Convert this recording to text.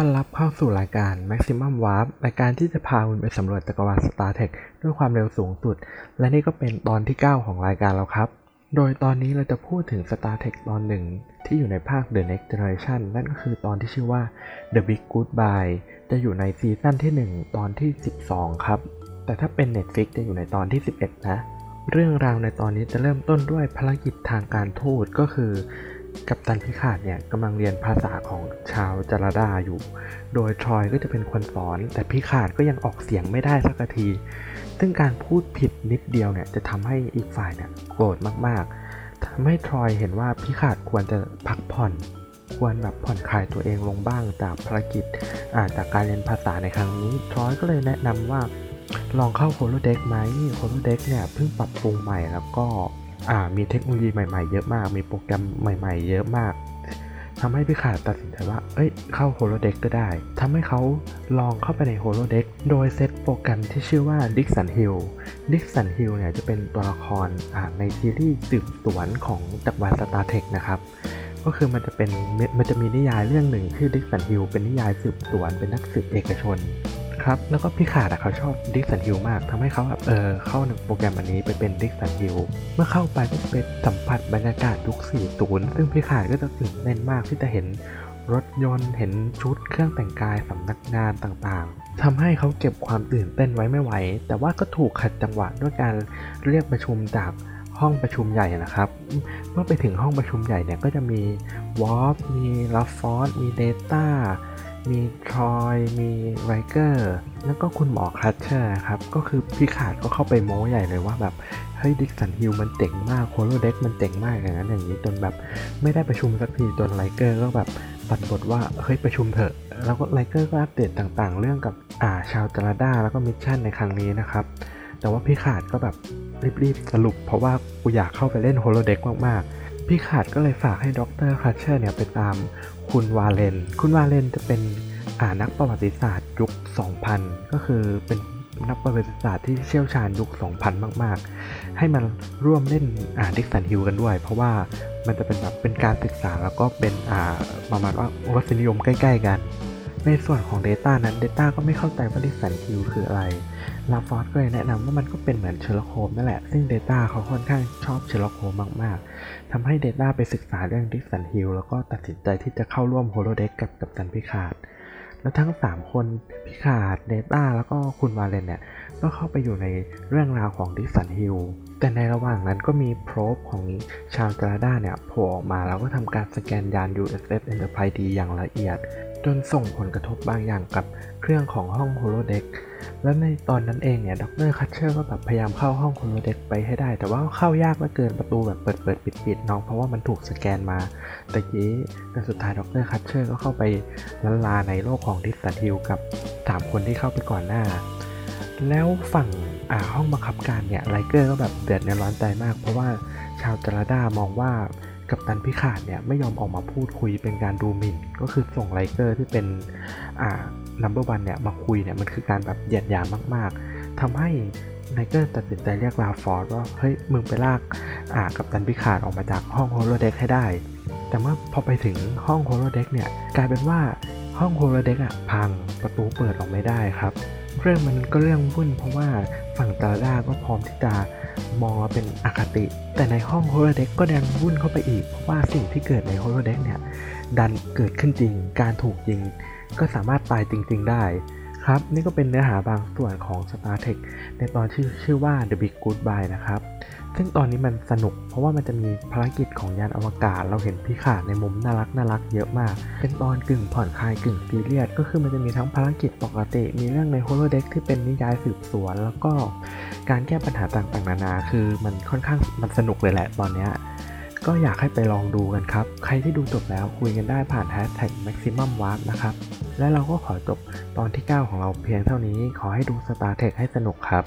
อนรับเข้าสู่รายการ Maximum Warp รายการที่จะพาคุณไปสำรวจจักรวาล Star Trek ด้วยความเร็วสูงสุด และนี่ก็เป็นตอนที่ 9 ของรายการเราครับ โดยตอนนี้เราจะพูดถึง Star Trek ตอนหนึ่ง ที่อยู่ในภาค The Next Generation นั่นก็คือตอนที่ชื่อว่า The Big Goodbye จะอยู่ในซีซั่นที่ 1 ตอนที่ 12 ครับ แต่ถ้าเป็น Netflix จะอยู่ในตอนที่ 11 นะ เรื่องราวในตอนนี้จะเริ่มต้นด้วยภารกิจทางการทูตก็คือ กัปตันพิขาดเนี่ยกำลังเรียนภาษาของชาวจาราดาอยู่ โดยทรอยก็จะเป็นคนสอน แต่พิขาดก็ยังออกเสียงไม่ได้สักที ซึ่งการพูดผิดนิดเดียวเนี่ยจะทำให้อีกฝ่ายเนี่ยโกรธมากๆทำให้ทรอยเห็นว่าพิขาดควรจะพักผ่อน ควรแบบผ่อนคลายตัวเองลงบ้างจากภารกิจอ่าจากการเรียนภาษาในครั้งนี้ทรอยก็เลยแนะนำว่าลองเข้าโคโลเด็กไหมโคโลเด็กเนี่ยเพิ่งปรับปรุงใหม่แล้วก็ อ่ามีเทคโนโลยีใหม่ๆเยอะมาก มีโปรแกรมใหม่ๆ เยอะมากทำให้พิคาร์ดตัดสินใจว่า เอ้ย เข้า holodeck ก็ได้ทำให้เขาลองเข้าไปใน holodeck โดยเซตโปรแกรมที่ชื่อว่าดิกสันฮิลดิกสันฮิลเนี่ยจะเป็นตัวละครในซีรีส์สืบสวนของจักรวาล Star Trek นะครับก็คือมันจะเป็นมันจะมีนิยายเรื่องหนึ่งชื่อดิกสันฮิลเป็นนิยายสืบสวนเป็นนักสืบเอกชน ครับ แล้วก็พิคาร์ดอะเขาชอบดิกสันฮิลมากทำให้เขาแบบเออเข้าในโปรแกรมอันนี้ไปเป็นดิกสันฮิลเมื่อเข้าไปก็เป็นสัมผัสบรรยากาศยุค40 ซึ่งพิคาร์ดก็จะตื่นเต้นมากที่จะเห็นรถยนต์เห็นชุดเครื่องแต่งกายสำนักงานต่างๆทำให้เขาเก็บความตื่นเต้นไว้ไม่ไหว แต่ว่าก็ถูกขัดจังหวะด้วยการเรียกประชุมจากห้องประชุมใหญ่นะครับ เมื่อไปถึงห้องประชุมใหญ่เนี่ยก็จะมีวอลมีลาฟอร์จมี Data มีทรอย มีไรเกอร์ แล้วก็คุณหมอครัชเชอร์ครับ ก็คือพิคาร์ดก็เข้าไปโม้ใหญ่เลยว่าแบบ เฮ้ยดิกสันฮิลมันเจ๋งมาก holodeck มันเจ๋งมากอย่างนั้นอย่างนี้จนแบบไม่ได้ประชุมสักทีจนไรเกอร์ก็แบบตัดบทว่าเฮ้ยประชุมเถอะ แล้วก็ไรเกอร์ก็อัปเดตต่างๆ เรื่องกับอ่าชาวจาราดาแล้วก็ mission ในครั้งนี้นะครับ แต่ว่าพิคาร์ดก็แบบรีบๆสรุป เพราะว่ากูอยากเข้าไปเล่น holodeck มากๆ พิคาร์ดก็เลยฝากให้ดรครัชเชอร์เนี่ยไปตามคุณวาเลน คุณวาเลนจะเป็นอ่านักประวัติศาสตร์ยุค 2000 ก็คือเป็นนักประวัติศาสตร์ที่เชี่ยวชาญยุค 2000 มาก ๆ ให้มันร่วมเล่นอ่าดิกสันฮิลกันด้วย เพราะว่ามันจะเป็นแบบเป็นการศึกษาแล้วก็เป็นอ่าประมาณว่ารสนิยมใกล้ ๆ กัน ในส่วนของ Data นั้น Data ก็ไม่เข้าใจว่าดิกสันฮิลคืออะไร ลาฟอร์จก็เลยแนะนำว่ามันก็เป็นเหมือนเชอร์ล็อกโฮมส์นั่นแหละ ซึ่ง Data เขาค่อนข้างชอบเชอร์ล็อกโฮมส์มาก ๆทำให้ Data ไปศึกษาเรื่องดิกสันฮิลแล้วก็ตัดสินใจที่จะเข้าร่วม holodeck กับกัปตันพิคาร์ดแล้วทั้ง 3 คนพิคาร์ด Data แล้วก็คุณวาเลนเนี่ยก็เข้าไปอยู่ในเรื่องราวของดิกสันฮิลแต่ในระหว่างนั้นก็มี probe ของชาวจาราดาเนี่ยโผล่ออกมาแล้วก็ทำการสแกนยาน USS Enterprise D อย่างละเอียด จนส่งผลกระทบบางอย่างกับเครื่องของห้อง holodeck และในตอนนั้นเองเนี่ยดรครัชเชอร์ก็แบบพยายามเข้าห้อง holodeck ไปให้ได้ แต่ว่าเข้ายากเหลือเกินประตูแบบเปิดเปิดปิดปิดน้องเพราะว่ามันถูกสแกนมาแต่ยี้แต่สุดท้ายดรครัชเชอร์ก็เข้าไปละลาในโลกของดิกสันฮิลกับสามคนที่เข้าไปก่อนหน้า แล้วฝั่งอ่าห้องบังคับการเนี่ยไรเกอร์ก็แบบเดือดในร้อนใจมาก เพราะว่าชาวจาราดามองว่า กัปตันพิคาร์ดเนี่ยไม่ยอมออกมาพูดคุยเป็นการดูหมิ่น ก็คือส่งไรเกอร์ที่เป็นอ่า number one เนี่ยมาคุยเนี่ยมันคือการแบบเหยียดหยามมากๆทำให้ไรเกอร์ตัดสินใจเรียกลาฟอร์จว่าเฮ้ยมึงไปลากอ่ากัปตันพิขาดออกมาจากห้องโฮโลเด็กให้ได้ แต่เมื่อพอไปถึงห้องโฮโลเด็กเนี่ยกลายเป็นว่าห้องโฮโลเด็กอะพังประตูเปิดออกไม่ได้ครับ เรื่องมันก็เรื่องวุ่นเพราะว่าฝั่งตาด้าก็พร้อมที่จะมองเป็นอคติ แต่ในห้องโฮโลเด็กก็ดันวุ่นเข้าไปอีก เพราะว่าสิ่งที่เกิดในโฮโลเด็กเนี่ย ดันเกิดขึ้นจริง การถูกยิง ก็สามารถตายจริง ๆ ได้ ครับนี่ก็เป็นเนื้อหาบางส่วนของ Star Trek ในตอนชื่อชื่อว่า The Big Goodbye นะครับ ซึ่งตอนนี้มันสนุกเพราะว่ามันจะมีภารกิจของยานอวกาศ เราเห็นพิขาดในมุมน่ารักน่ารักเยอะมาก เป็นตอนกึ่งผ่อนคลายกึ่งซีเรียสก็คือมันจะมีทั้งภารกิจปกติ มีเรื่องในโฮโลเด็กที่เป็นนิยายสืบสวน แล้วก็การแก้ปัญหาต่างๆ นานา คือมันค่อนข้างมันสนุกเลยแหละตอนนี้ก็อยากให้ไปลองดูกันครับ ใครที่ดูจบแล้วคุยกันได้ผ่าน hashtag maximum warp นะครับ และเราก็ขอจบตอนที่ 9 ของเราเพียงเท่านี้ ขอให้ดู Star Trek ให้สนุกครับ